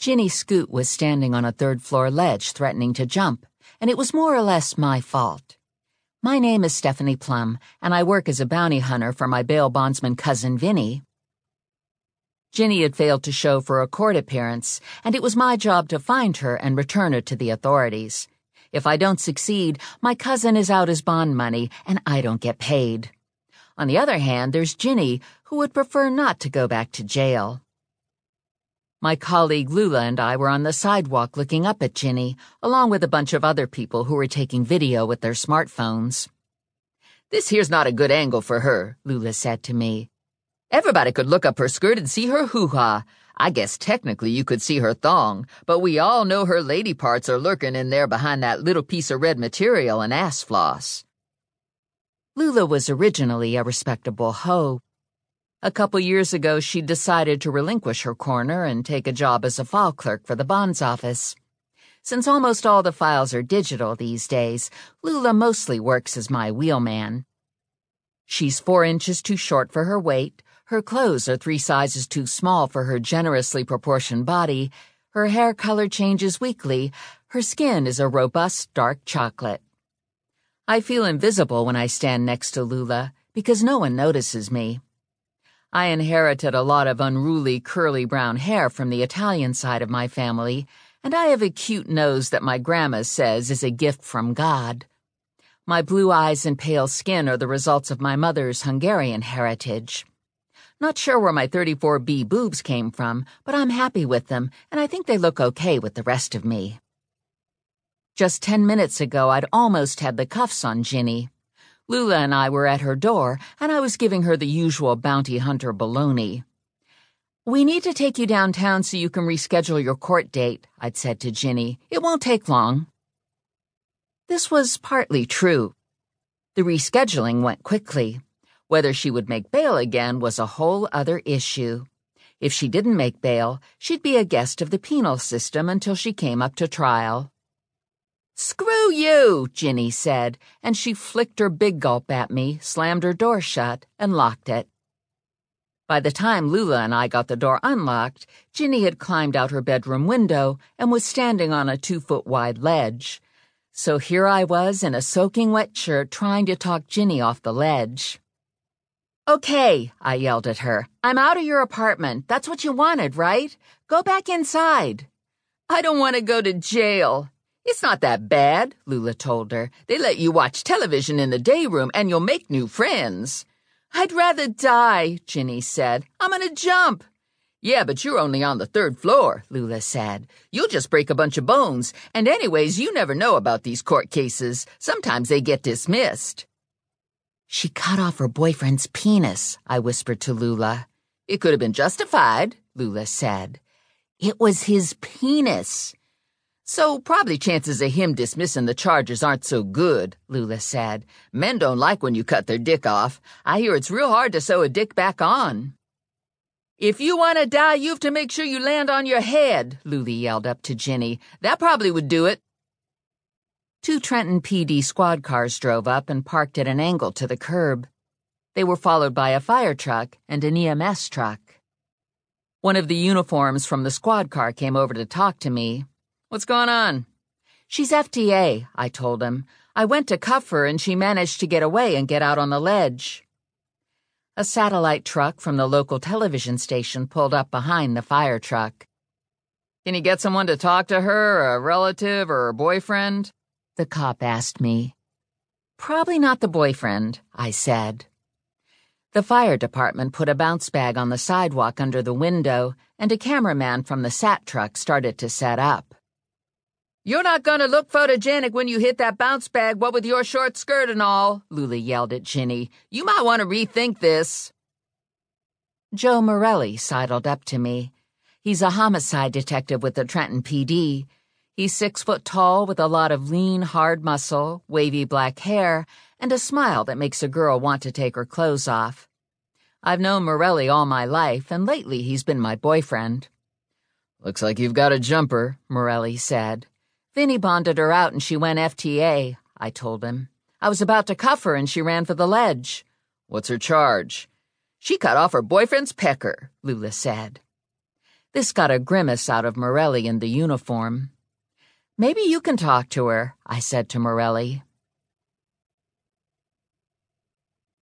Ginny Scoot was standing on a third floor ledge threatening to jump, and it was more or less my fault. My name is Stephanie Plum, and I work as a bounty hunter for my bail bondsman cousin Vinny. Ginny had failed to show for a court appearance, and it was my job to find her and return her to the authorities. If I don't succeed, my cousin is out his bond money, and I don't get paid. On the other hand, there's Ginny, who would prefer not to go back to jail. My colleague Lula and I were on the sidewalk looking up at Ginny, along with a bunch of other people who were taking video with their smartphones. This here's not a good angle for her, Lula said to me. Everybody could look up her skirt and see her hoo-ha. I guess technically you could see her thong, but we all know her lady parts are lurking in there behind that little piece of red material and ass floss. Lula was originally a respectable hoe. A couple years ago, she decided to relinquish her corner and take a job as a file clerk for the bonds office. Since almost all the files are digital these days, Lula mostly works as my wheelman. She's four inches too short for her weight, her clothes are three sizes too small for her generously proportioned body. Her hair color changes weekly. Her skin is a robust dark chocolate. I feel invisible when I stand next to Lula because no one notices me. I inherited a lot of unruly curly brown hair from the Italian side of my family, and I have a cute nose that my grandma says is a gift from God. My blue eyes and pale skin are the results of my mother's Hungarian heritage. Not sure where my 34B boobs came from, but I'm happy with them, and I think they look okay with the rest of me. Just ten minutes ago, I'd almost had the cuffs on Ginny. Lula and I were at her door, and I was giving her the usual bounty hunter baloney. We need to take you downtown so you can reschedule your court date, I'd said to Ginny. It won't take long. This was partly true. The rescheduling went quickly. Whether she would make bail again was a whole other issue. If she didn't make bail, she'd be a guest of the penal system until she came up to trial. Screw you, Ginny said, and she flicked her big gulp at me, slammed her door shut, and locked it. By the time Lula and I got the door unlocked, Ginny had climbed out her bedroom window and was standing on a two foot wide ledge. So here I was in a soaking wet shirt trying to talk Ginny off the ledge. Okay, I yelled at her. I'm out of your apartment. That's what you wanted, right? Go back inside. I don't want to go to jail. It's not that bad, Lula told her. They let you watch television in the day room and you'll make new friends. I'd rather die, Ginny said. I'm gonna jump. Yeah, but you're only on the third floor, Lula said. You'll just break a bunch of bones. And anyways, you never know about these court cases. Sometimes they get dismissed. She cut off her boyfriend's penis, I whispered to Lula. It could have been justified, Lula said. It was his penis. So probably chances of him dismissing the charges aren't so good, Lula said. Men don't like when you cut their dick off. I hear it's real hard to sew a dick back on. If you want to die, you've to make sure you land on your head, Lula yelled up to Ginny. That probably would do it. Two Trenton PD squad cars drove up and parked at an angle to the curb. They were followed by a fire truck and an EMS truck. One of the uniforms from the squad car came over to talk to me. What's going on? She's FTA, I told him. I went to cuff her and she managed to get away and get out on the ledge. A satellite truck from the local television station pulled up behind the fire truck. Can you get someone to talk to her, a relative or a boyfriend? the cop asked me. Probably not the boyfriend, I said. The fire department put a bounce bag on the sidewalk under the window, and a cameraman from the SAT truck started to set up. You're not gonna look photogenic when you hit that bounce bag, what with your short skirt and all, Lula yelled at Ginny. You might want to rethink this. Joe Morelli sidled up to me. He's a homicide detective with the Trenton PD. He's six foot tall with a lot of lean, hard muscle, wavy black hair, and a smile that makes a girl want to take her clothes off. I've known Morelli all my life, and lately he's been my boyfriend. Looks like you've got a jumper, Morelli said. Vinny bonded her out and she went FTA, I told him. I was about to cuff her and she ran for the ledge. What's her charge? She cut off her boyfriend's pecker, Lula said. This got a grimace out of Morelli in the uniform. Maybe you can talk to her, I said to Morelli.